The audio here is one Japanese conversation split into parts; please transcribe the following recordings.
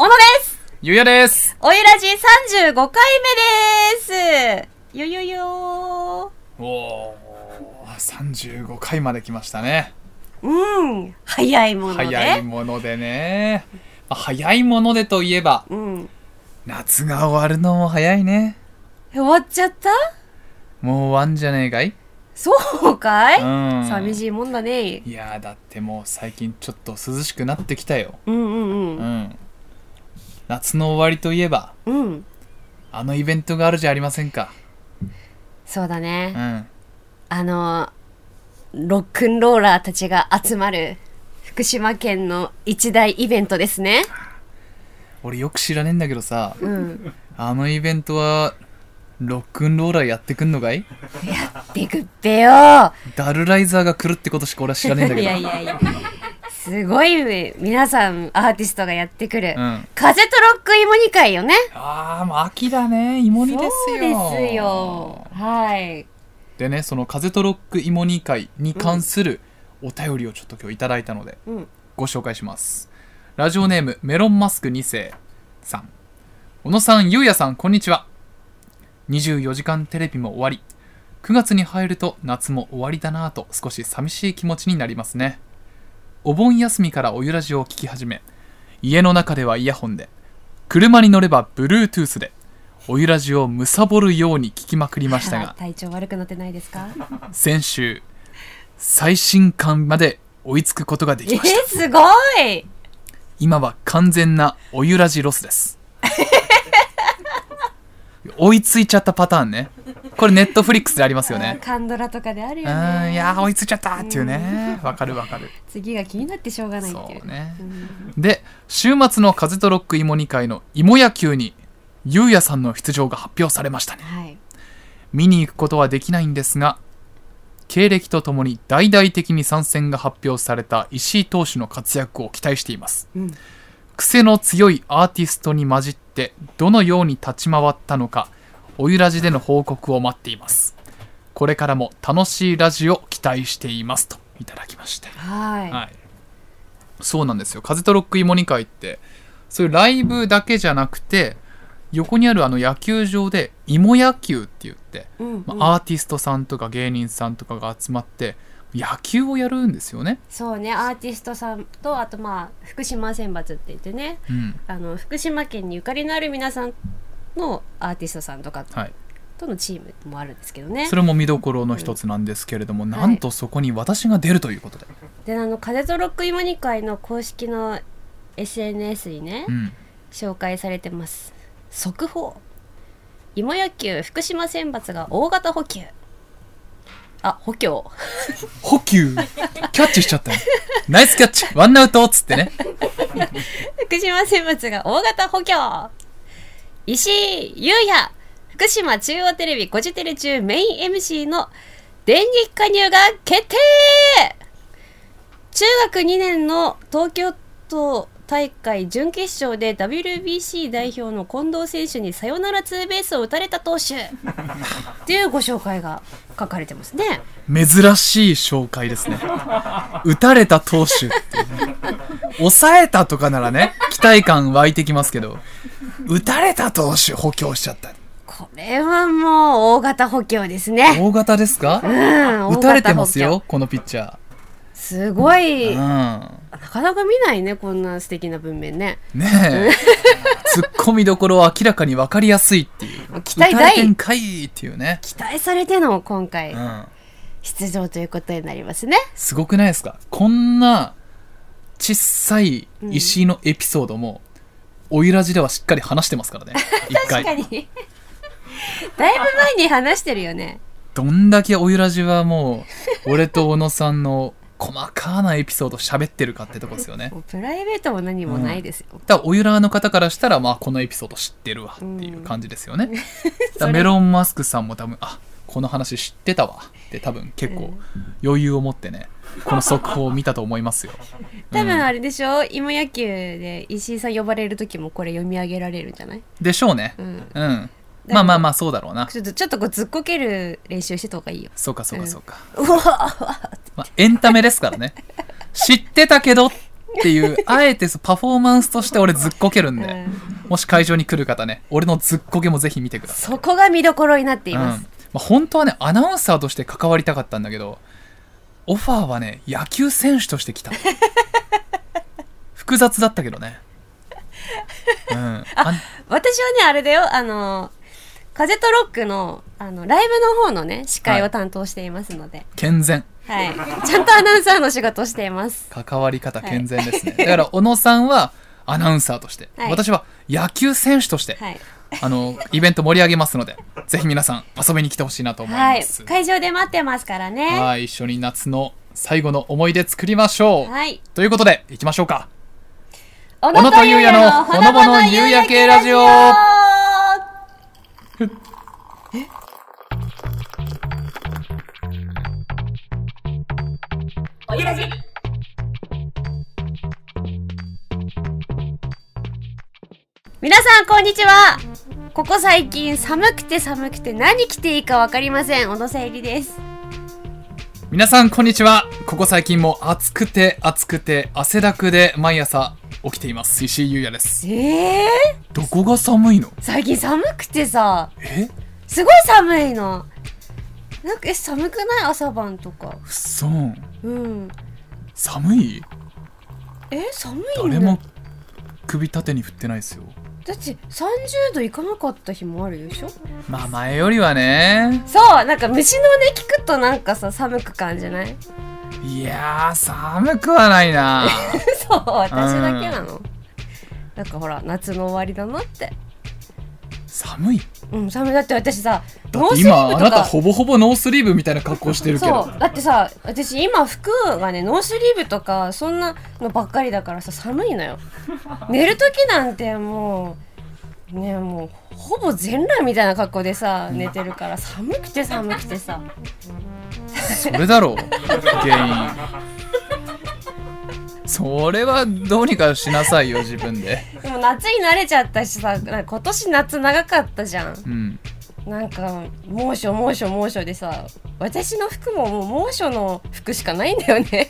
小野です。ゆうやです。おいらじ35回目です。ゆゆゆー。おお35回まで来ましたね。うん。早いもので。早いものでね。まあ早いものでといえばうん。夏が終わるのも早いね。終わっちゃった？もう終わんじゃねえかい？そうかい、うん。寂しいもんだね。いやーだってもう最近ちょっと涼しくなってきたよ。うんうんううんん夏の終わりといえばうん。あのイベントがあるじゃありませんか。そうだね、うん。あのロックンローラーたちが集まる福島県の一大イベントですね。俺よく知らねえんだけどさうん。あのイベントはロックンローラーやってくんのかい？でくっぺよ。ダルライザーが来るってことしか俺は知らねえんだけいどやいやいやすごい皆さんアーティストがやってくる、うん。風とロック芋煮会よね。ああもう秋だね。芋煮ですよ。ですよ。はい。でねその風とロック芋煮会に関するお便りをちょっと今日いただいたのでうん。ご紹介します。ラジオネームメロンマスク2世さん。小野さんゆうやさんこんにちは。24時間テレビも終わり。9月に入ると夏も終わりだなぁと少し寂しい気持ちになりますねお盆休みからおゆらじを聞き始め家の中ではイヤホンで車に乗れば Bluetooth でおゆらじをむさぼるように聞きまくりましたが 体調悪くなってないですか？先週最新刊まで追いつくことがでえきました。すごい！今は完全なおゆらじロスです 追いついちゃったパターンね。これネットフリックスでありますよね。カンドラとかであるうよね。んいやー追いついちゃったっていうね。わかるわかる。次が気になってしょうがないっていう。そうね。うん。で週末の風とロック芋煮会の芋野球にゆうやさんの出場が発表されましたね。はい。見に行くことはできないんですが経歴とともに大々的に参戦が発表された石井投手の活躍を期待しています。うん癖の強いアーティストに混じってどのように立ち回ったのかおゆらじでの報告を待っています。これからも楽しいラジオを期待していますといただきまして。はい、はい。そうなんですよ。風とロック芋煮会ってそういうライブだけじゃなくて横にあるあの野球場で芋野球って言って、うんうん。まあアーティストさんとか芸人さんとかが集まって野球をやるんですよね、そうね。アーティストさんとあとまあ福島選抜って言ってね。うん。あの福島県にゆかりのある皆さんのアーティストさんとかはい、とのチームもあるんですけどね。それも見どころの一つなんですけれども、なんとそこに私が出るということで、であの風とロック芋煮会の公式の SNS にね、うん、紹介されてます。速報。芋野球福島選抜が大型補給あ補強。補給。キャッチしちゃったよ。ナイスキャッチ。ワンアウトっつってね。福島選抜が大型補強。石井優也。福島中央テレビゴジテレ中メイン MC の電撃加入が決定。中学2年の東京都大会準決勝で WBC 代表の近藤選手にサヨナラツーベースを打たれた投手。っていうご紹介が書かれてます。ね。珍しい紹介ですね。打たれた投手ね。抑えたとかならね期待感湧いてきますけど打たれた投手補強しちゃった。これはもう大型補強ですね。大型ですか？うん、打たれてますよこのピッチャすごい、うんかなか見ないね、こんな素敵な文面ね。ねえ ツッコミどころは明らかに分かりやすいっていう期待大打たれてんかいっていうね、期待されての今回うん、出場ということになりますね。すごくないですか？こんな小さい石井のエピソードも、おゆらじではしっかり話してますからね 確かに。だいぶ前に話してるよね。どんだけおゆらじはもう俺と小野さんの細かなエピソード喋ってるかってとこですよね。プライベートも何もないですよ。だからおゆらの方からしたらまあこのエピソード知ってるわっていう感じですよね、だからメロンマスクさんも多分あこの話知ってたわって多分結構余裕を持ってねこの速報を見たと思いますよ。多分あれでしょ、芋野球で石井さん呼ばれる時もこれ読み上げられるんじゃない？でしょうね。うん。うんまあまあまあそうだろうな。ちょっと、ちょっとこうずっこける練習してた方がいいよ。そうかそうかそうか、うわまあ、エンタメですからね。知ってたけどっっていうあえてパフォーマンスとして俺ずっこけるんで、うん。もし会場に来る方ね。俺のずっこけもぜひ見てください。そこが見どころになっていうん。まます、あ、本当はねアナウンサーとして関わりたかったんだけどオファーはね野球選手として来た。複雑だったけどね。うん。あ私はねあれだよ。あの風とロックのあのライブの方のね司会を担当していますので、健全。はい。ちゃんとアナウンサーの仕事をしています。関わり方健全ですね、だから小野さんはアナウンサーとして、はい。私は野球選手として、はい、あのイベント盛り上げますのでぜひ皆さん遊びに来てほしいなと思いはい。ます、会場で待ってますからね。はい。一緒に夏の最後の思い出作りましょう、はい。ということで行きましょうか。小野とゆうやのほのぼの夕焼けラジオえおゆらじ皆さんこんにちは。ここ最近寒くて寒くて何着ていいか分かりません。小野さゆりです。皆さんこんにちは。ここ最近も暑くて暑くて汗だくで毎朝起きています。石井優也です。ええどこが寒いの？最近寒くてさ。え？すごい寒いの。なんかえ寒くない？朝晩とか。うっそう。ん。寒い？え寒いんだ。誰も首縦に振ってないですよ。だって30度いかなかった日もあるでしょ？まあ前よりはね。そうなんか虫の音聞くとなんかさ寒く感じない？いやー寒くはないな。そう私だけなの。なんかほら夏の終わりだなって。寒い。うん寒い。だって私さだノースリって今あーブとかなたほぼほぼノースリーブみたいな格好してるけど。そうだってさ私今服がねノースリーブとかそんなのばっかりだからさ寒いのよ。寝る時なんてもうねもうほぼ全裸みたいな格好でさ寝てるから寒くて寒くてさそれだろう。原因。それはどうにかしなさいよ自分で。でも夏に慣れちゃったしさ今年夏長かったじゃん。うん。なんか猛暑猛暑猛暑でさ私の服ももう猛暑の服しかないんだよね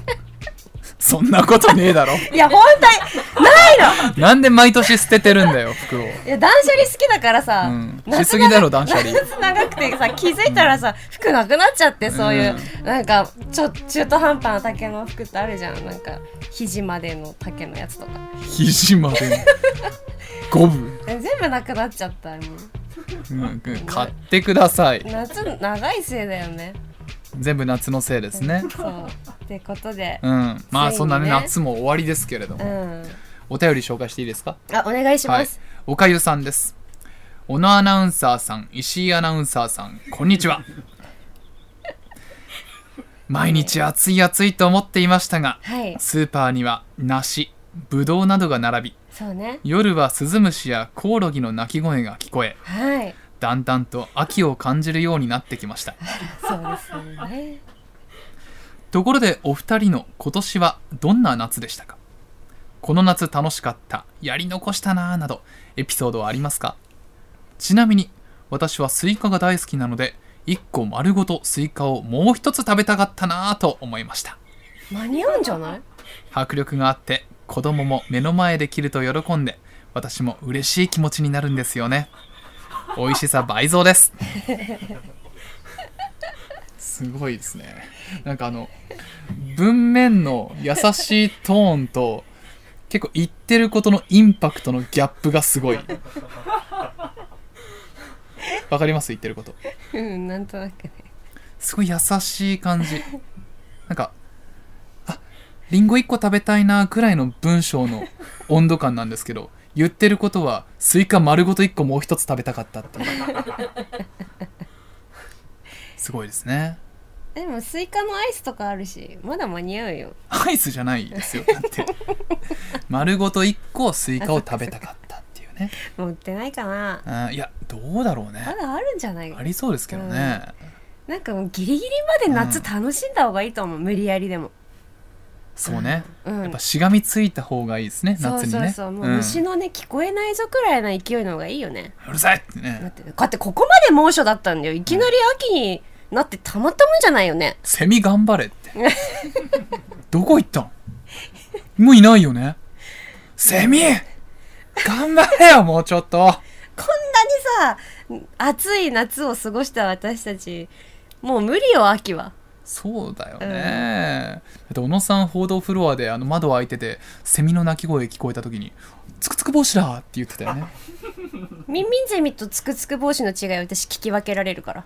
そんなことねえだろ。いや本当にないの。なんで毎年捨ててるんだよ服をいや断捨離好きだからさ、うん。夏しすぎだろ断捨離。夏 長くてさ気づいたらさ服なくなっちゃってそういう、なんかちょ中途半端な丈の服ってあるじゃん。なんか肘までの丈のやつとか。肘まで五分、え全部なくなっちゃったもう。うん、買ってください。夏長いせいだよね全部夏のせいですね。そう。ってことで。うん。まあそんなね夏も終わりですけれどうもん。お便り紹介していいですか？あお願いしはい。ます、おかゆさんです。小野アナウンサーさん石井アナウンサーさんこんにちは。毎日暑い暑いと思っていましたがはい。スーパーには梨ぶどうなどが並びそうね。夜はスズムシやコオロギの鳴き声が聞こえはいだんだんと秋を感じるようになってきました。そうですよね。ところでお二人の今年はどんな夏でしたか？この夏楽しかったやり残したなぁなどエピソードはありますか？ちなみに私はスイカが大好きなので1個丸ごとスイカをもう一つ食べたかったなぁと思いました。間に合うんじゃない？迫力があって子供も目の前で切ると喜んで私も嬉しい気持ちになるんですよね美味しさ倍増です。すごいですね。なんかあの文面の優しいトーンと結構言ってることのインパクトのギャップがすごい。わかります？言ってること。うんなんとなくね。すごい優しい感じ。なんかあリンゴ1個食べたいなくらいの文章の温度感なんですけど言ってることはスイカ丸ごと1個もう一つ食べたかったって。いうすごいですね。でもスイカのアイスとかあるしまだ間に合うよ。アイスじゃないですよ。だって。丸ごと1個スイカを食べたかったっていうね。もう売ってないかな。あーいやどうだろうね。まだあるんじゃない？ありそうですけどね、なんかもうギリギリまで夏楽しんだ方がいいと思う、無理やりでもそうね、うん。やっぱしがみついた方がいいですね夏にね。そうそうもう虫のね、聞こえないぞくらいの勢いの方がいいよね。うるさいってだね。ってだってここまで猛暑だったんだよ。いきなり秋になってたまったもんじゃないよね。セミ頑張れって。どこ行ったん？もういないよね。セミ！頑張れよもうちょっと。こんなにさ暑い夏を過ごした私たちもう無理よ秋はそうだよね、だって小野さん報道フロアであの窓開いててセミの鳴き声聞こえた時に「つくつく帽子だ!」って言ってたよね。ミンミンゼミとつくつく帽子の違いを私聞き分けられるから。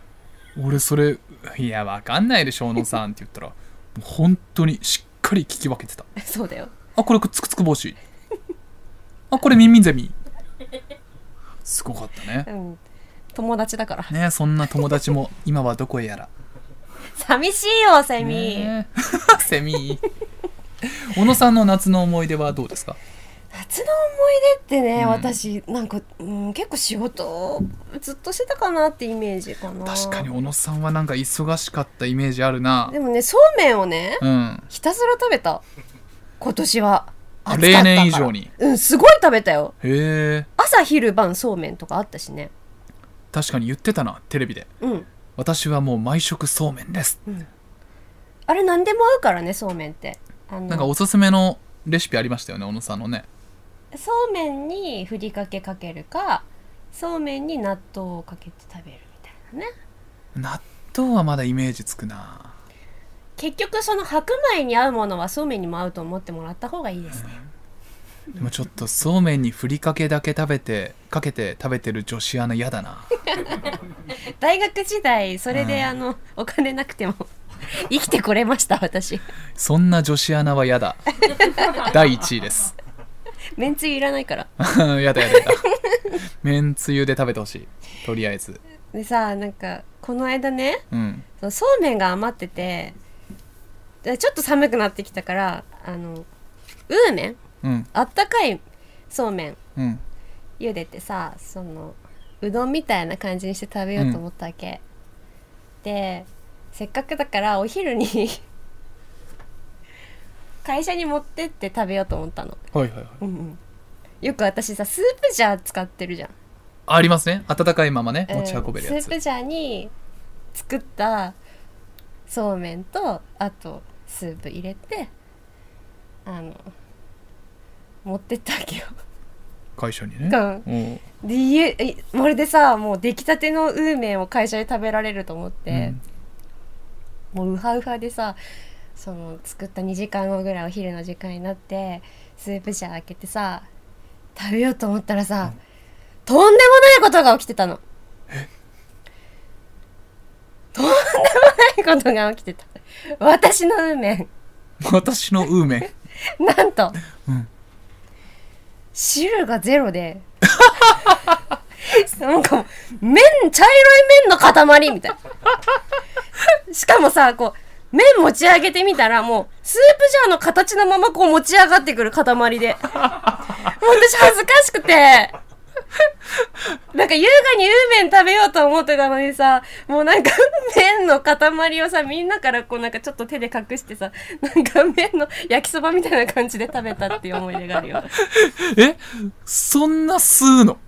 俺それ「いやわかんないでしょ小野さん」って言ったら。本当にしっかり聞き分けてた。そうだよ。あこれつくつく帽子。あこれミンミンゼミ。すごかったね。うん。友達だから。ねそんな友達も今はどこへやら寂しいよセミ、ねえ セミ。小野さんの夏の思い出はどうですか？夏の思い出ってね、うん。私なんか、うん、結構仕事ずっとしてたかなってイメージかな。確かに小野さんはなんか忙しかったイメージあるな。でもねそうめんをねうん。ひたすら食べた。今年は例年以上に。うんすごい食べたよ。へえ朝昼晩そうめんとかあったしね。確かに言ってたなテレビで。うん私はもう毎食そうめんです。あれ何でも合うからねそうめんって。なんかおすすめのレシピありましたよね小野さんのね。そうめんにふりかけかけるかそうめんに納豆をかけて食べるみたいなね。納豆はまだイメージつくな。結局その白米に合うものはそうめんにも合うと思ってもらった方がいいですね、でもちょっとそうめんにふりかけだけ食べてかけて食べてる女子アナ嫌だな。大学時代それで、うん。あのお金なくても 生きてこれました私。そんな女子アナは嫌だ。第1位です。めんつゆいらないから。やだやだやだ。めんつゆで食べてほしい。とりあえず。でさなんかこの間ねうん。そうそうめんが余っててでちょっと寒くなってきたからあのウーメンうんあったかいそうめん。うん。茹でてさそのうどんみたいな感じにして食べようと思ったわけ、でせっかくだからお昼に 会社に持ってって食べようと思ったの、はいはいはい。うんうん、よく私さスープジャー使ってるじゃん。ありますね。温かいままね。うん。持ち運べるやつ、スープジャーに作ったそうめんとあとスープ入れてあの持ってったわけよ。会社にね。うん。で家えまるでさもう出来たてのウーメンを会社で食べられると思って、もうウハウハでさその作った2時間後ぐらいお昼の時間になってスープジャー開けてさ食べようと思ったらさ、とんでもないことが起きてたの。とんでもないことが起きてた。私のウーメンうん私のウーメンなんと、うん汁がゼロで。なんかもう麺茶色い麺の塊みたい。なしかもさこう麺持ち上げてみたらもうスープジャーの形のままこう持ち上がってくる塊で。もう私恥ずかしくて。なんか優雅にウーメン食べようと思ってたのにさもうなんか 麺の塊をさみんなからこうなんかちょっと手で隠してさなんか 麺の焼きそばみたいな感じで食べたっていう思い出があるよ。えそんな吸うの？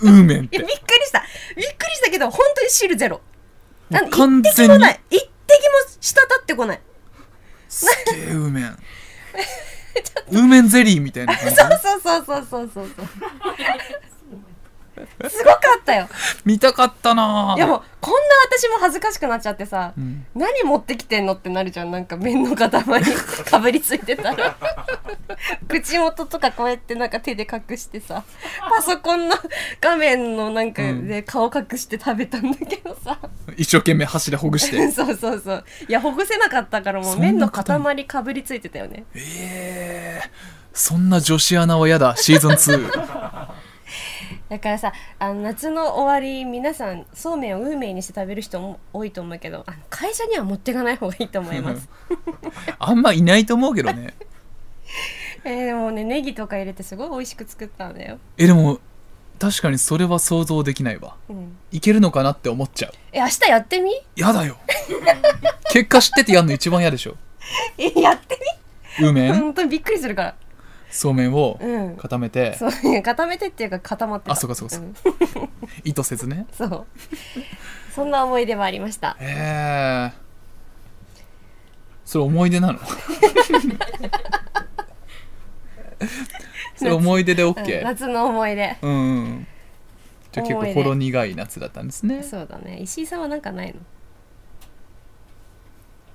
ウーメンっいやてびっくりした。びっくりしたけど本当に汁ゼロ。なん一完滴全に。もない。一滴も滴ってこない。すげえウーメン。ウーメンゼリーみたいな感じそうそうそうそうそうそうすごかったよ。見たかったな。いやもうこんな私も恥ずかしくなっちゃってさ、ん。何持ってきてんのってなるじゃん。なんか麺の塊 かぶりついてたら。口元とかこうやってなんか手で隠してさパソコンの画面のなんかで顔隠して食べたんだけどさ、一生懸命箸でほぐして。そうそうそう。いやほぐせなかったからもうん麺の方塊かぶりついてたよね。ええそんな女子アナは嫌だ。シーズン2 だからさあの夏の終わり皆さんそうめんをウーメンにして食べる人も多いと思うけどあの会社には持っていかない方がいいと思います。あんまいないと思うけどね。えー、でもねネギとか入れてすごい美味しく作ったんだよ、えでも確かにそれは想像できないわ。うん、いけるのかなって思っちゃう。え明日やってみ？やだよ。結果知っててやんの一番嫌でしょ。えやってみ？ウーメン本当にびっくりするからそうめんをうん。固めて、そういや固めてっていうか固まってた。あそうかそうかそうん。意図せずね。そう。そんな思い出もありました。へえそれ思い出なの？それ思い出でうん OK 夏の思い出。うんうん。じゃあ結構思い出。ほろ苦い夏だったんですね。そうだね。石井さんはなんかないの？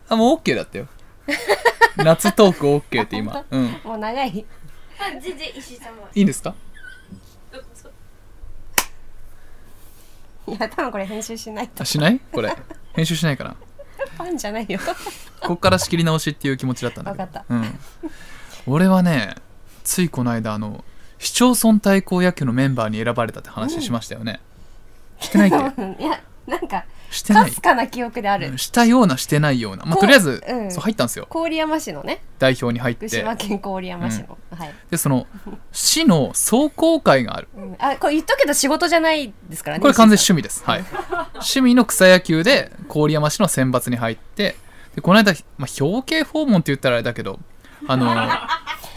あもう OK だったよ。夏トーク OK って今。うん。もう長い。あ全然石井さんはいいんですか？いや多分これ編集しないと。あしない？これ。編集しないかなファンじゃないよ。こっから仕切り直しっていう気持ちだったんだけど。わかっうん、俺はねついこの間あの市町村対抗野球のメンバーに選ばれたって話しましたよね、してないっけ？いやなんかしてない。かすかな記憶である、うんしたようなしてないような。まあとりあえず、うん。そう入ったんですよ。郡山市のね。代表に入っ福て島県郡山市の、はい、でその市の壮行会がある。うん。あこれ言っとくけど仕事じゃないですからねこれ完全趣味です。はい。趣味の草野球で郡山市の選抜に入って、でこの間、まあ、表敬訪問って言ったらあれだけど、あの、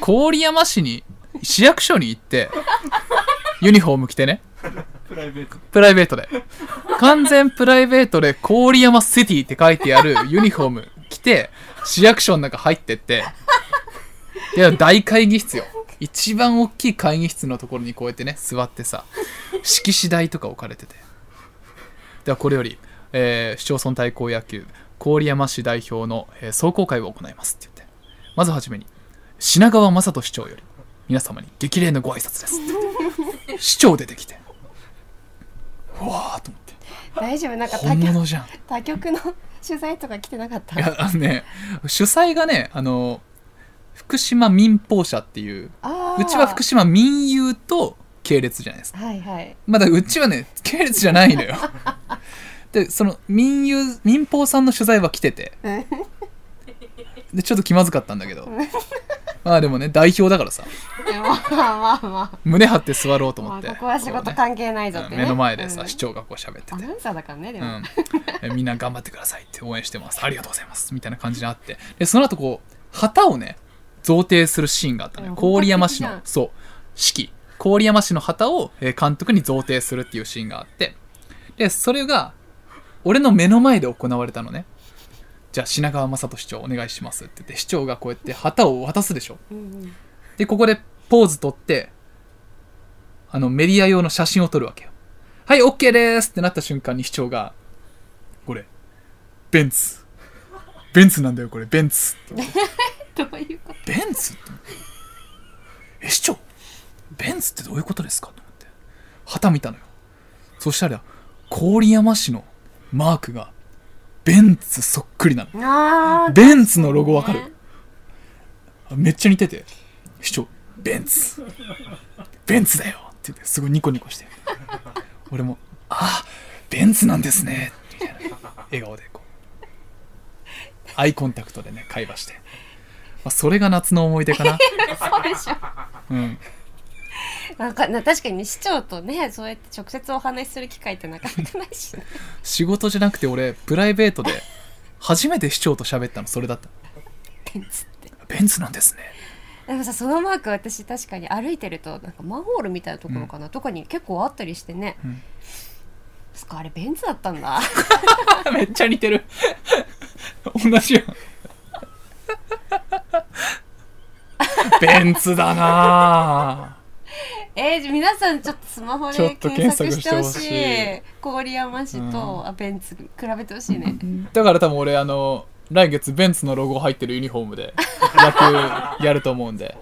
郡山市に、市役所に行って、ユニフォーム着てね、プライベートプライベートで。完全プライベートで郡山シティって書いてあるユニフォーム着て、市役所の中入ってって、いや、大会議室よ。一番大きい会議室のところにこうやってね、座ってさ、式次第とか置かれてて。では、これより、えー市町村対抗野球、郡山市代表の、えー壮行会を行いますって言って、まずはじめに、品川雅人市長より、皆様に激励のご挨拶ですって。市長出てきて、うわーと思って。大丈夫なんか他本局物じゃん。い他局の取材とか来てなかった？や、あのね、主催がね、あの、福島民放社っていう、あーうちは福島民友と系列じゃないですか。はいはいまだうちはね、系列じゃないのよ。で、その民友、民放さんの取材は来てて、で、ちょっと気まずかったんだけど、まあでもね、代表だからさ、まあまあまあ。胸張って座ろうと思って。まあここは仕事関係ないぞってね。目の前でさ、うん。市長がこう喋ってて。アナ。ウンサーだからねでも、うん、えみんな頑張ってくださいって応援してます。ありがとうございます。みたいな感じにあって。でその後こう旗をね贈呈するシーンがあったのよ。うん郡山市のそう。式郡山市の旗をえー監督に贈呈するっていうシーンがあって。でそれが俺の目の前で行われたのねじゃあ品川雅人市長お願いしますって言って市長がこうやって旗を渡すでしょ。でここでポーズ取ってあのメディア用の写真を撮るわけよ。はい OK ですってなった瞬間に市長がこれベンツ。ベンツなんだよこれ。ベンツ。どういうこベンツ？ってえ市長？ベンツってどういうことですか？と思って。旗見たのよ。そしたら郡山市のマークがベンツそっくりなの。ベンツのロゴわかる？ねめっちゃ似てて。市長ベンツ。ベンツだよ。って言ってすごいニコニコして。俺もあベンツなんですね。みたいな。笑顔でこう。アイコンタクトでね会話して、まあ、それが夏の思い出かな。そうでしょ。うん なんかな確かにね市長とねそうやって直接お話しする機会ってなかなかないしね仕事じゃなくて俺プライベートで初めて市長と喋ったのそれだったベンツって。ベンツなんですね。でもさそのマーク私確かに歩いてるとなんかマンホールみたいなところかな、とかに結構あったりしてね、うん。そっかあれベンツだったんだ。めっちゃ似てる。同じやん ベンツだなぁえー、皆さんちょっとスマホでと検索検してほしい。郡山市と、あベンツ比べてほしいね、だから多分俺あの来月ベンツのロゴ入ってるユニフォームで野球やると思うんで。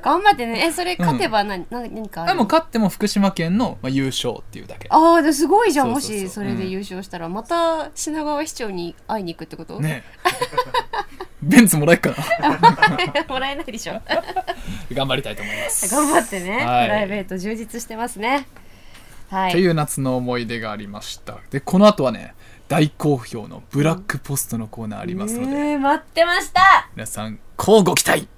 頑張ってね。えそれ勝てば何,、何何かある？でも勝っても福島県の、まあ、優勝っていうだけ。ああですごいじゃん。もしそれで優勝したら、また品川市長に会いに行くってこと、ね。えベンツもらえっか もらえないでしょ。な 頑張りたいと思います。頑張ってね、はい。プライベート充実してますね。はい。という夏の思い出がありました。でこの後はね大好評のブラックポストのコーナーありますので、えー待ってました。皆さんこうご期待。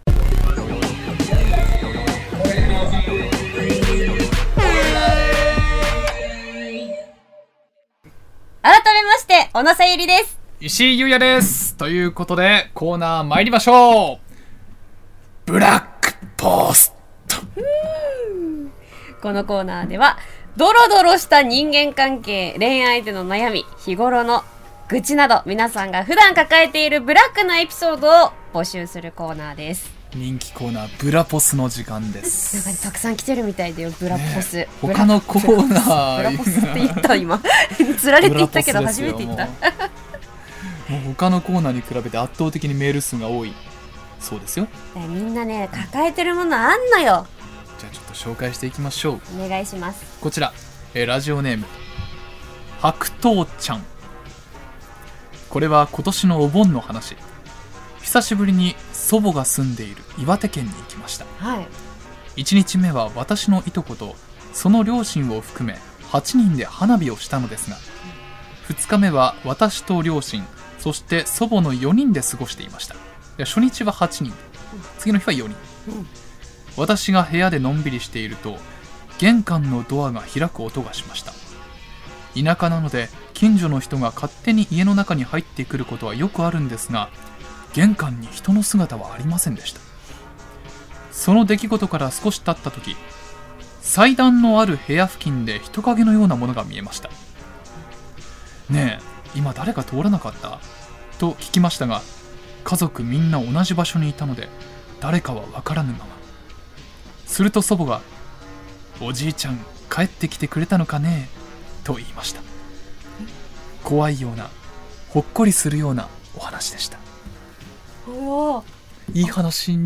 改めまして小野さゆりです石井優也です。ということでコーナー参りましょう。ブラックポスト。このコーナーではドロドロした人間関係恋愛での悩み日頃の愚痴など皆さんが普段抱えているブラックなエピソードを募集するコーナーです。人気コーナーブラポスの時間でなんかねすたくさん来てるみたいだよブラポス、ね他のコーナーブラポスって言った今。つられて言ったけど初めて言ったもう他のコーナーに比べて圧倒的にメール数が多い。そうですよ。ねみんなね抱えてるものあんのよ。じゃあちょっと紹介していきましょう。お願いします。こちら、えーラジオネーム。白桃ちゃん。これは今年のお盆の話。久しぶりに祖母が住んでいる岩手県に行きました。はい。1日目は私のいとことその両親を含め8人で花火をしたのですが2日目は私と両親そして祖母の4人で過ごしていました。で初日は8人。次の日は4人。うん。私が部屋でのんびりしていると玄関のドアが開く音がしました。田舎なので近所の人が勝手に家の中に入ってくることはよくあるんですが玄関に人の姿はありませんでした。その出来事から少し経った時祭壇のある部屋付近で人影のようなものが見えました。ねえ今誰か通らなかった？と聞きましたが家族みんな同じ場所にいたので誰かは分からぬまま。すると祖母が「おじいちゃん帰ってきてくれたのかね?」と言いました。怖いようなほっこりするようなお話でした。おお。いい話。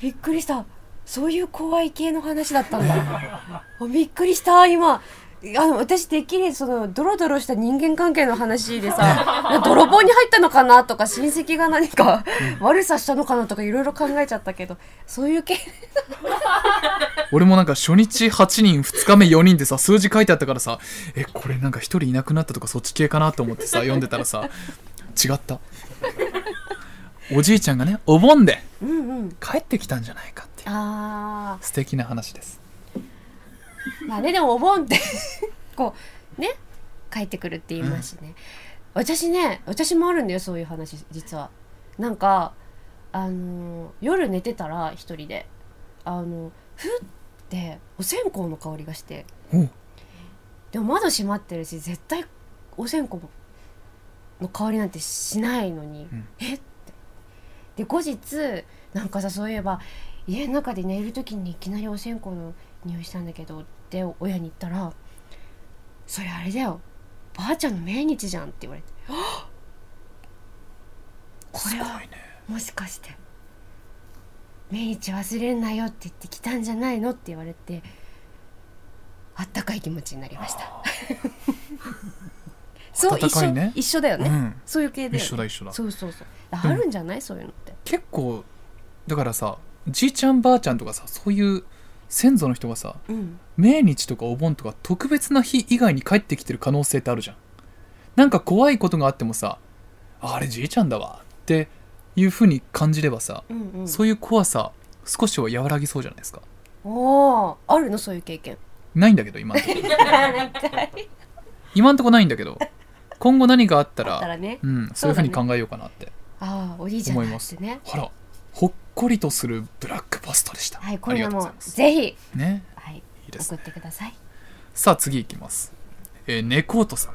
びっくりした。そういう怖い系の話だったんだ。あびっくりした今あの私てっきりそのドロドロした人間関係の話でさ 泥棒に入ったのかなとか親戚が何か悪さしたのかなとかいろいろ考えちゃったけどそういう系。俺もなんか初日8人2日目4人でさ数字書いてあったからさえこれなんか1人いなくなったとかそっち系かなと思ってさ読んでたらさ 違った。おじいちゃんがねお盆でうんうん。帰ってきたんじゃないかっていう。あ素敵な話です。ーまあねでもお盆って こうね帰ってくるって言いますしね、私ね私もあるんだよそういう話実は。なんかあの夜寝てたら一人で。あのふってお線香の香りがして。おうでも窓閉まってるし絶対お線香の香りなんてしないのに、うん。えって。で後日なんかさそういえば家の中で寝る時にいきなりお線香の匂いしたんだけどって親に言ったら「それあれだよ。ばあちゃんの命日じゃん」って言われてこれはもしかして命日忘れんなよって言ってきたんじゃないの？って言われてあったかい気持ちになりました。そう温かいね。一緒一緒だよね、うん。そういう系だよ、ね、一緒だ一緒だ。そうそうそう。あるんじゃない、そういうのって。結構だからさじいちゃんばあちゃんとかさそういう先祖の人がさうん。命日とかお盆とか特別な日以外に帰ってきてる可能性ってあるじゃん。なんか怖いことがあってもさああれじいちゃんだわっていう風に感じればさ、うんうん。そういう怖さ少しは和らぎそうじゃないですか。おーあるのそういう経験。ないんだけど今んとこ。今んとこないんだけど今後何があったらね。うん、そういう風に考えようかなってああおじいちゃん思います。だってねほらほっこりとするブラックポストでした、はいこれはもぜひねはいいいです送ねってくださいさあ次いきます。えー、ネコートさん。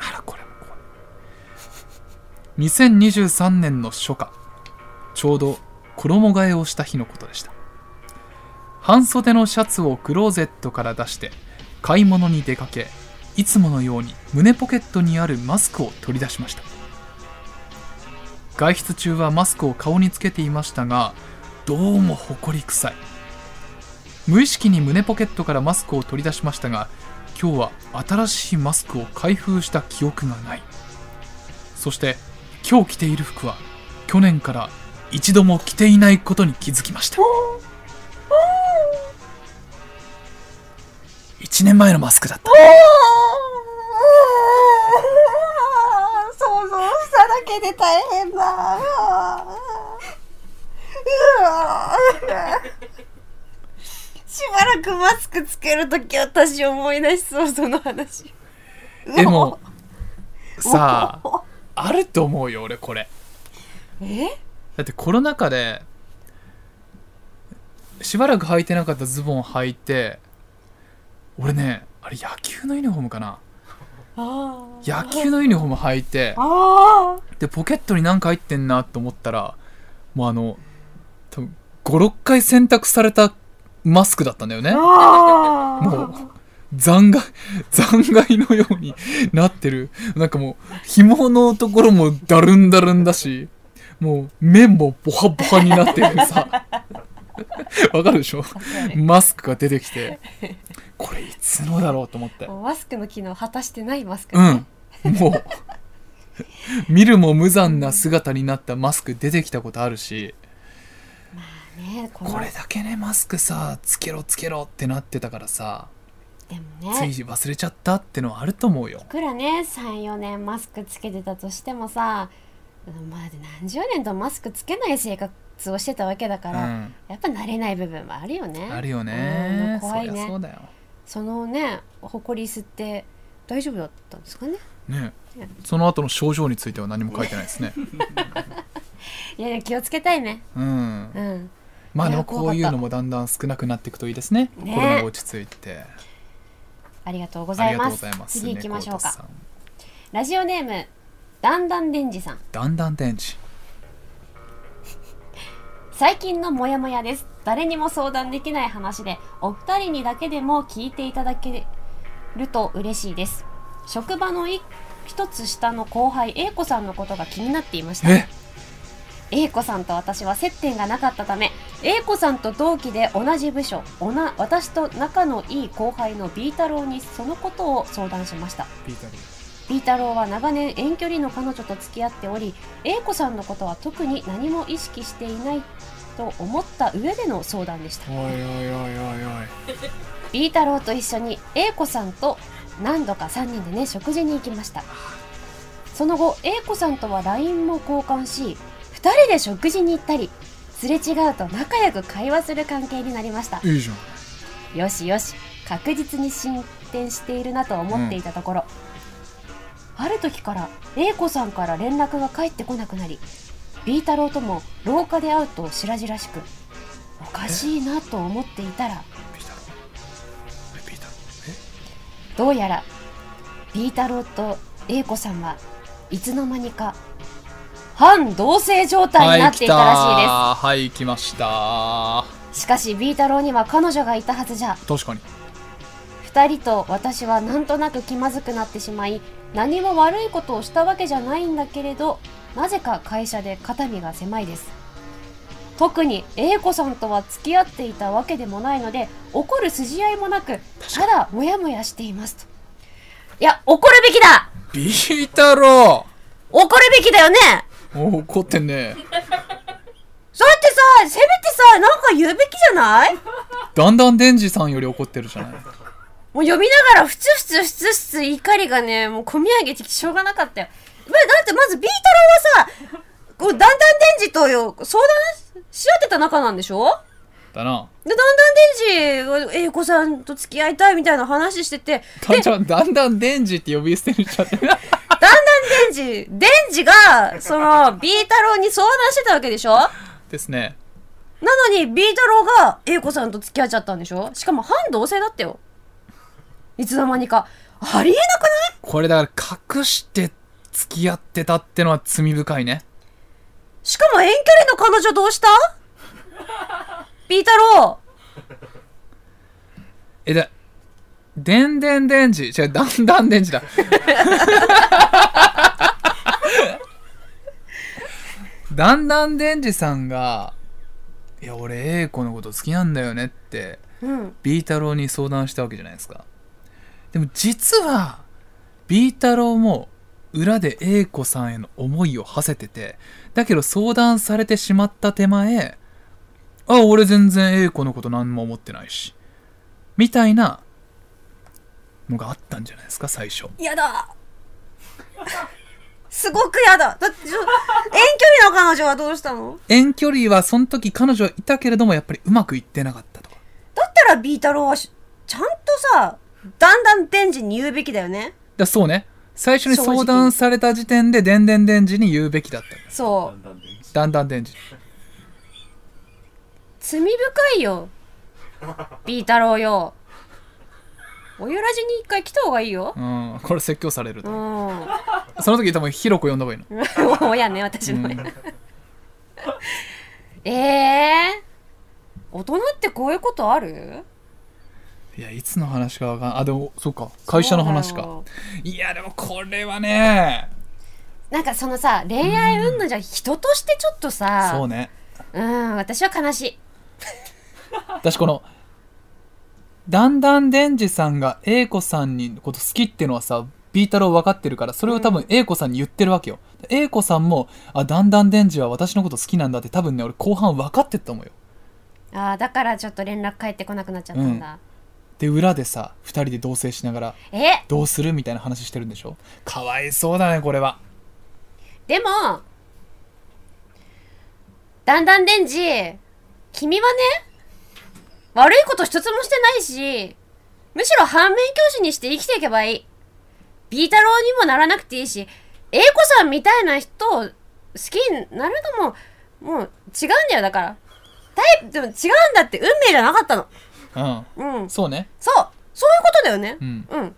あら、これも怖い。2023年の初夏、ちょうど衣替えをした日のことでした。半袖のシャツをクローゼットから出して、買い物に出かけ、いつものように胸ポケットにあるマスクを取り出しました。外出中はマスクを顔につけていましたが、どうも埃臭い。無意識に胸ポケットからマスクを取り出しましたが今日は新しいマスクを開封した記憶がない。そして今日着ている服は去年から一度も着ていないことに気づきました。1年前のマスクだった。想像しただけで大変だ。しばらくマスクつけるとき私思い出しそうその話。でもさああると思うよ俺これ。え？だってコロナ禍でしばらく履いてなかったズボン履いて俺ねあれ野球のユニフォームかな。あ野球のユニフォーム履いて。あでポケットに何か入ってんなと思ったらもうあの多分56回選択されたマスクだったんだよね。あもう残骸残骸のようになってる。なんかもう紐のところもだるんだるんだしもう面もボハボハになってるさ。わかるでしょ？マスクが出てきてこれいつのだろうと思って。もうマスクの機能果たしてないマスクうね、ん。もう。見るも無残な姿になったマスク出てきたことあるし。ねこのこれだけねマスクさつけろつけろってなってたからさ。でもついね忘れちゃったってのはあると思うよ。いくらね34年マスクつけてたとしてもさうんまあ何十年とマスクつけない生活をしてたわけだから、うん。やっぱ慣れない部分はあるよね。あるようんねそ怖いね。そうだよそのねほこり吸って大丈夫だったんですかね？ね。その後の症状については何も書いてないですね。いやいや気をつけたいね。うん。うん。まあでもこういうのもだんだん少なくなっていくといいですね。ね。コロナが落ち着いて。ありがとうございます。次行きましょうか。ラジオネームだんだんでんじさん。だんだん電池最近のモヤモヤです誰にも相談できない話でお二人にだけでも聞いていただけると嬉しいです。職場のい一つ下の後輩 A 子さんのことが気になっていました。え？A 子さんと私は接点がなかったため A 子さんと同期で同じ部署おな私と仲のいい後輩の B 太郎にそのことを相談しました。ピーター。B 太郎は長年遠距離の彼女と付き合っており A 子さんのことは特に何も意識していないと思った上での相談でした。おいおいおいおいおい。B 太郎と一緒に A 子さんと何度か3人でね食事に行きました。その後 A 子さんとは LINE も交換し2人で食事に行ったりすれ違うと仲良く会話する関係になりました。いいじゃん。よしよし確実に進展しているなと思っていたところ、ある時から A 子さんから連絡が返ってこなくなり B 太郎とも廊下で会うと白々しくおかしいなと思っていたらどうやら B 太郎と A 子さんはいつの間にか反同棲状態になっていたらしいです、はい来ましたしかし B 太郎には彼女がいたはずじゃ。確かに。2人と私はなんとなく気まずくなってしまい何も悪いことをしたわけじゃないんだけれどなぜか会社で肩身が狭いです。特に A 子さんとは付き合っていたわけでもないので怒る筋合いもなくただモヤモヤしていますと。いや怒るべきだ。ビータロ怒るべきだよね。怒ってんね。そうやってさせめてさなんか言うべきじゃない？だんだんデンジさんより怒ってるじゃない。もう読みながらふつふつふつふつ怒りがねもう込み上げてきてしょうがなかったよってまず B 太郎はさこうだんだんデンジとよ相談し合ってた仲なんでしょ？だな。でだんだんデンジが A 子さんと付き合いたいみたいな話しててだんだんだんだんデンジって呼び捨てにしちゃってるだんだんデンジデンジがその B 太郎に相談してたわけでしょ？なですね。のに B 太郎が A 子さんと付き合っちゃったんでしょ？しかも反同棲だったよ。いつの間にか。ありえなくない？これだから隠して付き合ってたってのは罪深いね。しかも遠距離の彼女どうした？ピー太郎えだでんでんでんじ違うだんだんでんじだ。だんだんでんじさんが「いや俺 A 子のこと好きなんだよね」ってうん。B 太郎に相談したわけじゃないですか。でも実は B 太郎も裏で A 子さんへの思いを馳せててだけど相談されてしまった手前あ俺全然 A 子のこと何も思ってないしみたいなのがあったんじゃないですか最初。やだ。すごくやだ。だって遠距離の彼女はどうしたの？遠距離はその時彼女はいたけれどもやっぱりうまくいってなかったと。かだったら B 太郎はしちゃんとさだんだん天智に言うべきだよね。だそうね最初に相談された時点ででんでんでんじに言うべきだった。そう。だんだんでんじ罪深いよ。B 太郎よ。おゆらじに一回来た方がいいよ。うん。これ説教されるうとん。その時多分ひろこ呼んだ方がいいの。親 ね私の親、うん。ええ大人ってこういうことある？いやいつの話かわかんあでもそうか会社の話か。いやでもこれはね。なんかそのさ恋愛云々じゃ人としてちょっとさそうね。うん私は悲しい。私このだんだんデンジさんが A 子さんにこと好きっていうのはさビータロー分かってるからそれを多分 A 子さんに言ってるわけよ、A 子さんもあだんだんデンジは私のこと好きなんだって多分ね俺後半分かってったと思うよ。あーだからちょっと連絡返ってこなくなっちゃったんだ、で裏でさ2人で同棲しながらえ？どうするみたいな話してるんでしょ？かわいそうだねこれは。でもだんだんデンジ君はね悪いこと一つもしてないしむしろ反面教師にして生きていけばいい。ビータローにもならなくていいし A 子さんみたいな人を好きになるのももう違うんだよだから。タイプでも違うんだって運命じゃなかったのうんうんそうねそうそういうことだよねうんうん。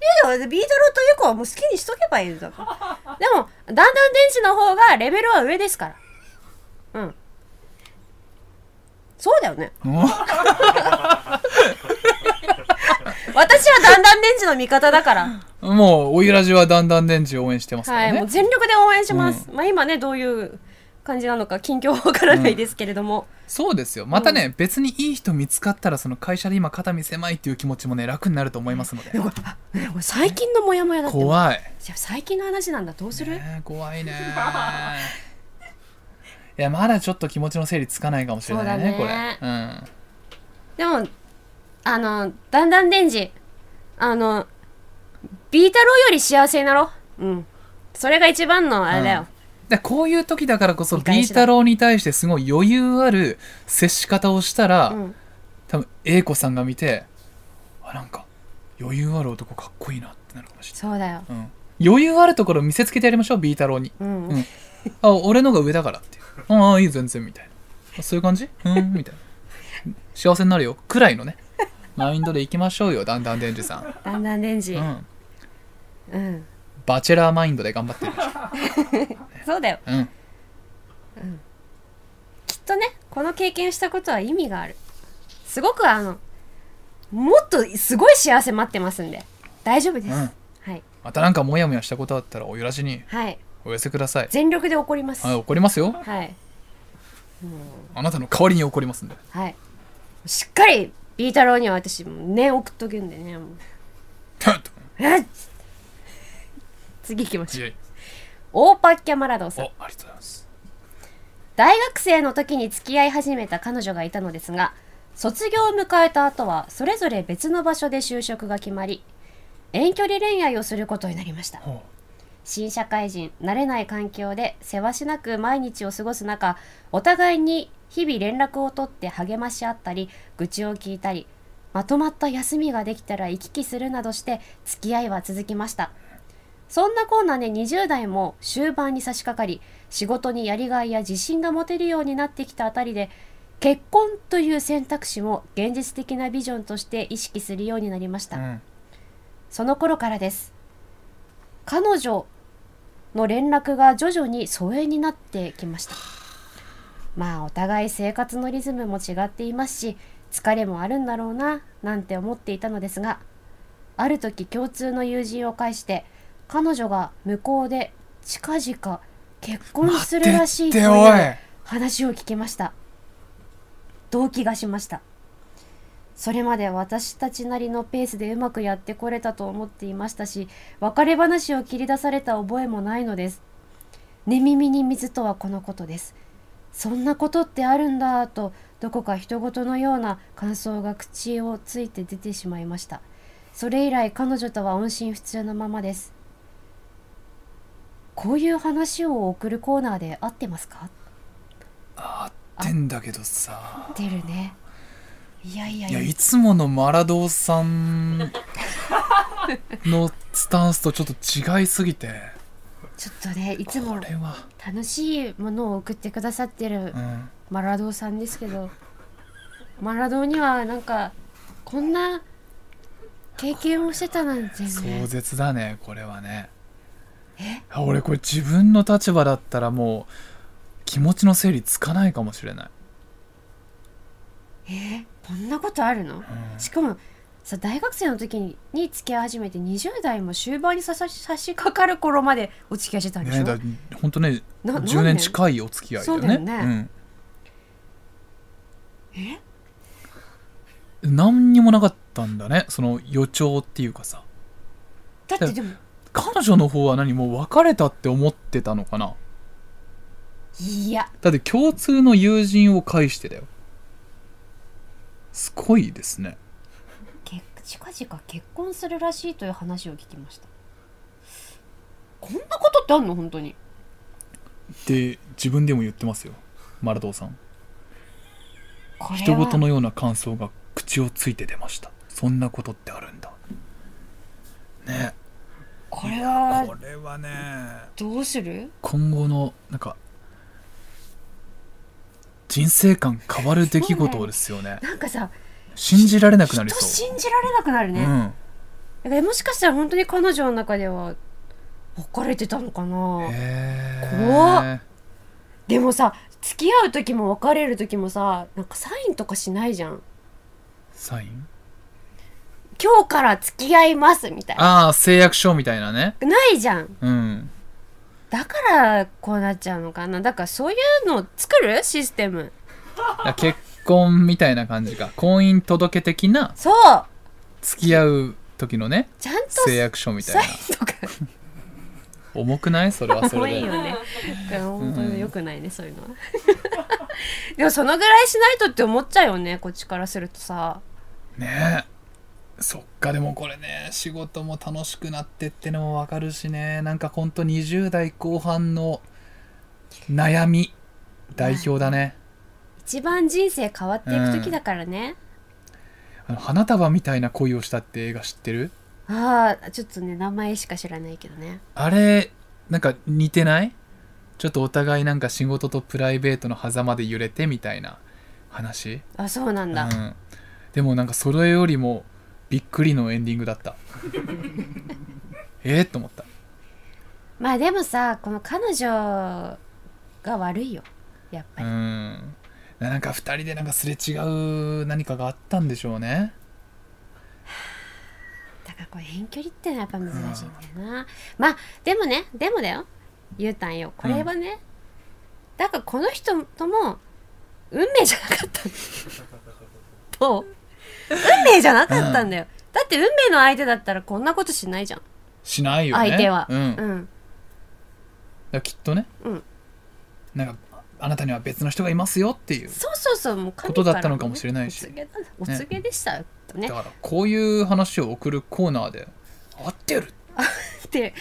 いやいや、ビータローという子はもう好きにしとけばいいんだから。でも、だんだん電池の方がレベルは上ですから。うん。そうだよね。うん 私はだんだん電池の味方だから。もうおゆらじはだんだんデンジを応援してますかはい、らね、もう全力で応援します。まあ今ね、どういう感じなのか、近況わからないですけれども。そうですよ。またね、別にいい人見つかったらその会社で今肩身狭いっていう気持ちもね楽になると思いますので。でもこれあねこれ最近のモヤモヤだって。怖い。じゃあ最近の話なんだ、どうする、ねえ怖いね。いやまだちょっと気持ちの整理つかないかもしれないねね。これ。うん。でも、あの、だんだん電池、あの、ビータローより幸せになろう。うん。それが一番のあれだよ。でこういう時だからこそ見返しだビータローに対してすごい余裕ある接し方をしたら、うん。多分 A 子さんが見てあなんか余裕ある男かっこいいなってなるかもしそうだよ。れない、うん、余裕あるところを見せつけてやりましょうビータローに。うん。うん。あ俺のが上だからっていう。ああいい全然みたいな。そういう感じ？うんみたいな。幸せになるよ。くらいのね。マインドでいきましょうよだんだんデンジさん、だんだん電池。ううん。ん、バチェラーマインドで頑張ってる そうだよ。うんきっとね、この経験したことは意味がある。すごくあの、もっとすごい幸せ待ってますんで。大丈夫です。うんはい。またなんかモヤモヤしたことあったらおゆらじにはい。お寄せください全力で怒ります。はい怒りますよはい。あなたの代わりに怒りますんではい。しっかり、ビータローには私、念送っとくんでね。もう えっ次行きましょう。オーパッキャマラドーさん。お。ありがとうございます。大学生の時に付き合い始めた彼女がいたのですが卒業を迎えた後はそれぞれ別の場所で就職が決まり遠距離恋愛をすることになりました。ほ新社会人慣れない環境でせわしなく毎日を過ごす中お互いに日々連絡を取って励まし合ったり愚痴を聞いたりまとまった休みができたら行き来するなどして付き合いは続きましたそんなコーナーで20代も終盤に差し掛かり仕事にやりがいや自信が持てるようになってきたあたりで結婚という選択肢も現実的なビジョンとして意識するようになりました、ううん。その頃からです。彼女の連絡が徐々に疎遠になってきました。まあお互い生活のリズムも違っていますし疲れもあるんだろうななんて思っていたのですがある時共通の友人を介して彼女が向こうで近々結婚するらしいという話を聞きました。動機がしました。それまで私たちなりのペースでうまくやってこれたと思っていましたし別れ話を切り出された覚えもないのです。寝耳に水とはこのことです。そんなことってあるんだとどこか人事のような感想が口をついて出てしまいました。それ以来彼女とは音信不通のままです。こういう話を送るコーナーで合ってますか？あってんだけどさ。出るね。いやいやいや。いつものマラドーさん のスタンスとちょっと違いすぎて。ちょっとねいつも楽しいものを送ってくださってるうん。マラドーさんですけどマラドーにはなんかこんな経験をしてたなんて壮ね絶だねこれはね。あ俺これ自分の立場だったらもう気持ちの整理つかないかもしれない。こんなことあるの？しかもさ大学生の時にに付き合い始めて20代も終盤にささ差し掛かる頃までお付き合いしてたんでしょ、ねだ本当ねななんで？10年近いお付き合いだよね。そうだよね。うん、何にもなかったんだねその予兆っていうかさ。だってでも彼女の方は何もう別れたって思ってたのかな？いや。だって共通の友人を介してだよ。すごいですね。け近々結婚するらしいという話を聞きました。こんなことってあんの？本当に。で自分でも言ってますよ。マラドーさん。人事のような感想が口をついて出ました。そんなことってあるんだ。ねこれはこれはねどうする？今後のなんか人生観変わる出来事ですよね。なんかさ信じられなくなり人そ信じられなくなるう、ね、うん。だからもしかしたら本当に彼女の中では別れてたのかな。へ怖えでもさ付き合う時も別れる時もさなんかサインとかしないじゃん。サイン？今日から付き合いますみたいな。ああ誓約書みたいなね。ないじゃん。うん。だからこうなっちゃうのかな。だからそういうの作る？システム。結婚みたいな感じか。婚姻届的なそう。付き合う時のねちゃんと誓約書みたいサな重くない？それはそ重れで。いよね。本当に良くないね、そういうのは。でもそのぐらいしないとって思っちゃうよねこっちからするとさ。ね。えそっかでもこれね仕事も楽しくなってってのもわかるしね。なんかほんと20代後半の悩み代表だね、一番人生変わっていく時だからね、あの花束みたいな恋をしたって映画知ってる？ああちょっとね名前しか知らないけどね。あれなんか似てない？ちょっとお互いなんか仕事とプライベートの狭間で揺れてみたいな話？あそうなんだ、うん、でもなんかそれよりもびっくりのエンディングだった。えー、と思った。まあでもさこの彼女が悪いよ。やっぱうり、ん。なんか2人でなんかすれ違う何かがあったんでしょうね。だからこれ遠距離ってのはやっぱ難しいんだよな、まあでもねでもだよ。ゆうたんよ。これはね、だからこの人とも運命じゃなかった と運命じゃなかったんだよ、だって運命の相手だったらこんなことしないじゃん。しないよね。相手は。うん、うん。らきっとね、うん。なんかあなたには別の人がいますよっていうそうそうそうもう神ことだったのかもしれないし。お告げだお告げでしたよ、ね。だからこういう話を送るコーナーで合ってる。で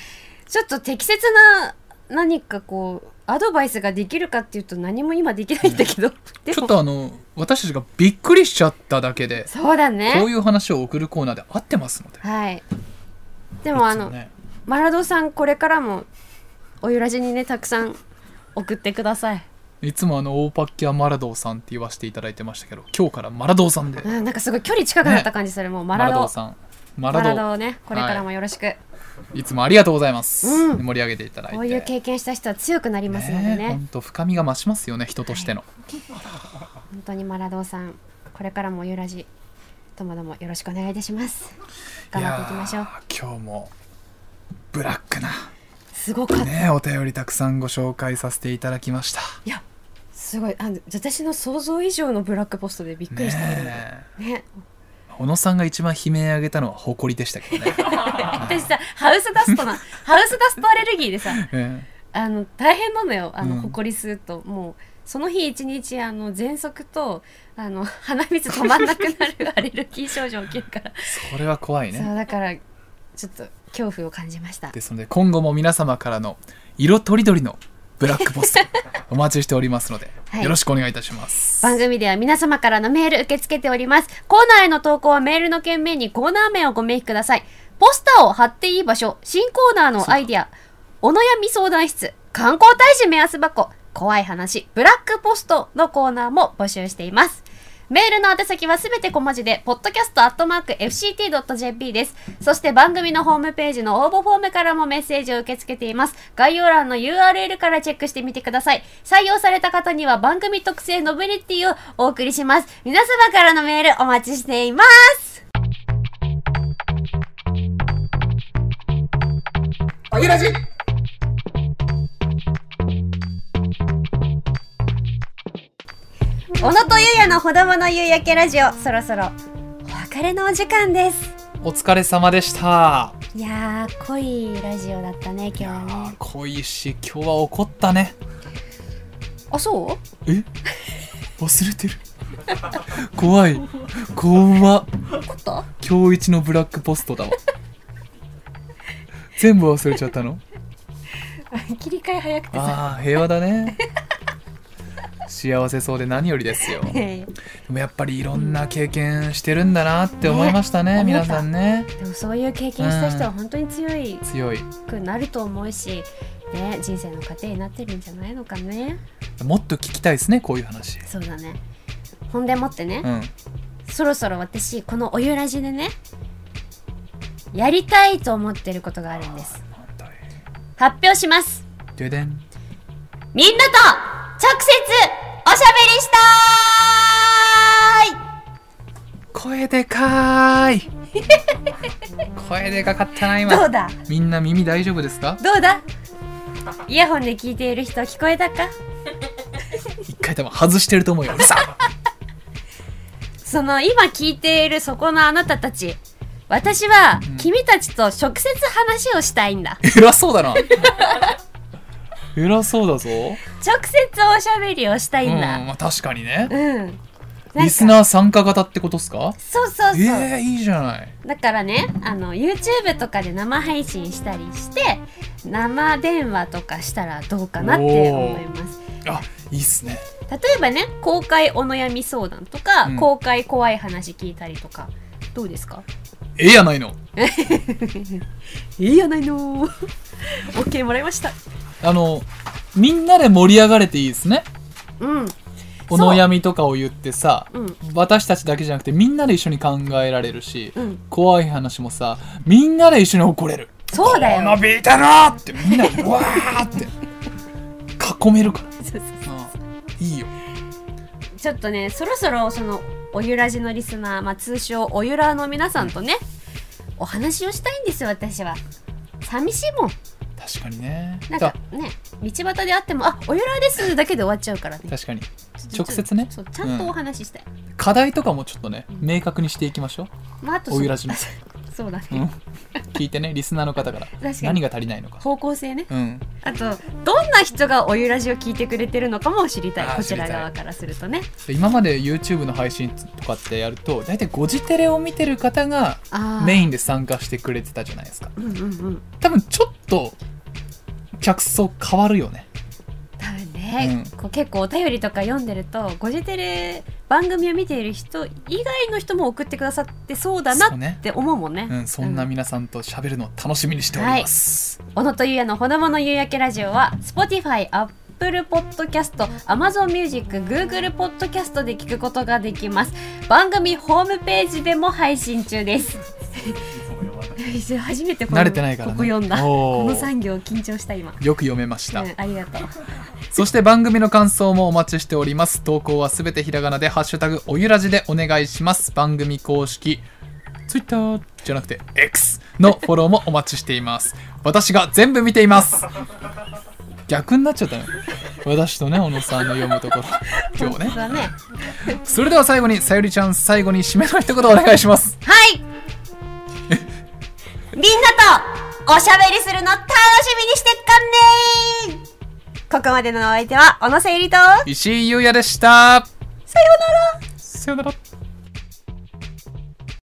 ちょっと適切な何かこうアドバイスができるかっていうと何も今できないんだけど。でちょっもとあの私たちがびっくりしちゃっただけでそうだこうねいう話を送るコーナーで合ってますので。はい。でもあの、ね。マラドさんこれからもおゆらじにねたくさん送ってください、いつもあの大パッキャマラドーさんって言わせていただいてましたけど今日からマラドーさんで。うん、なんかすごい距離近くなった感じする、もうマラドさん。ママラドラドをね。これからもよろししく、いつもありがとうございます、うん。盛り上げていただいて。こういう経験した人は強くなりますのでね。ね本当深みが増しますよね人としての、本当にマラドさんこれからもおゆらじともどもよろしくお願いいたします。頑張っていきましょう。今日もブラックな。すごかった、ねお便りたくさんご紹介させていただきました。いやすごい。あの私の想像以上のブラックポストでびっくりしたねね小野さんが一番悲鳴上げたのは誇りでしたけどね、私さハウスダストなハウスダストアレルギーでさえあの大変なのよ。あの、うん。ほこり吸うと。もうその日一日あの喘息とあの鼻水止まんなくなるアレルギー症状起きるから、えそれは怖いそうねだからちょっと恐怖を感じました。ですので今後も皆様からの色とりどりのブラックポスト お待ちしておりますので、はいよろしくお願いいたします番組では皆様からのメール受け付けております。コーナーへの投稿はメールの件名にコーナー名をご明記ください。ポスターを貼っていい場所、新コーナーのアイディア、お悩み相談室、観光大使目安箱、怖い話、ブラックポストのコーナーも募集しています。メールの宛先はすべて小文字で、podcast.fct.jp です。そして番組のホームページの応募フォームからもメッセージを受け付けています。概要欄の URL からチェックしてみてください。採用された方には番組特製ノベリティをお送りします。皆様からのメールお待ちしています。あげラジ小野とゆうやのほどもの夕焼けラジオ、そろそろお別れのお時間です。お疲れ様でした。いやー、濃いラジオだったね、今日はね。濃いし今日は怒ったね。あ、そう？え？忘れてる。怖い。怖っ。怒った？今日一のブラックポストだわ。全部忘れちゃったの？切り替え早くてさ。ああ平和だね幸せそうで何よりですよ。でもやっぱりいろんな経験してるんだなって思いましたねね。皆さんね。でもそういう経験した人は本当に強い。強い。くなると思うし、ね、人生の糧になってるんじゃないのかね。もっと聞きたいですねこういう話。そうだね。ほんでもってね、うん。そろそろ私、このおゆらじでね、やりたいと思ってることがあるんです。発表します。ででんみんなと直接おしゃべりしたーい。声でかーい。声でかかったなど今うだ？みんな耳大丈夫ですか？どうだ？イヤホンで聞いている人聞こえたか？一回多分外してると思うよ。うるさその今聞いているそこのあなたたち私はうん。君たちと直接話をしたいんだ、偉そうだな 偉そうだぞ。直接おしゃべりをしたいうんんだまあ確かにね。うん、リスーナー参加型ってことっすか？そうそうそう、ええいいじゃない。だからねあの YouTube とかで生配信したりして生電話とかしたらどうかなって思います。あいいっすね。例えばね公開お悩み相談とか、うん。公開怖い話聞いたりとかどうですか？ええやないの。い いやないの。OK もらいましたあのみんなで盛り上がれていいですね。うん。お悩みとかを言ってさう。ん。私たちだけじゃなくてみんなで一緒に考えられるしうん。怖い話もさみんなで一緒に怒れる。そうだよ。このビータってみんなでわーって囲めるから。そうそう。うん。いいよ。ちょっとねそろそろそのおゆらじのリスナー、まあ、通称おゆらの皆さんとねお話をしたいんですよ私は。寂しいもん確かにね。なんかね道端で会っても「あおゆらです」だけで終わっちゃうからね。確かに。直接ね。そうちゃんとお話ししたい、課題とかもちょっとね明確にしていきましょまあ、あとうおゆらじの、そうだね、うん、聞いてねリスナーの方から。確かに。何が足りないのか。方向性ね。うん。あとどんな人がおゆらじを聞いてくれてるのかも知りたい。こちら側からするとね。で今まで YouTube の配信とかってやると大体ゴジテレを見てる方がメインで参加してくれてたじゃないですか。うんうんうん。多分ちょっと客層変わるよねね、うん。こう結構お便りとか読んでるとゴジテレ番組を見ている人以外の人も送ってくださってそうだなって思うもんね。うんそんな皆さんと喋るのを楽しみにしております、小野とゆうやのほどもの夕焼けラジオは Spotify、Apple Podcast、Amazon Music、Google Podcast で聞くことができます。番組ホームページでも配信中です初めてこの慣れてないからね。ここ読んだ。この産業緊張した今。よく読めました、うん、ありがとう。そして番組の感想もお待ちしております。投稿はすべてひらがなで「ハッシュタグおゆらじ」でお願いします。番組公式 Twitter じゃなくて X のフォローもお待ちしています。私が全部見ています。逆になっちゃったね。私とね小野さんの読むところ。今日ね。ね。それでは最後にさゆりちゃん最後に締めの一言お願いします。はいみんなとおしゃべりするの楽しみにしてっかんねここまでのお相手は小野せいりと。石井優也でした。さようなら。さようなら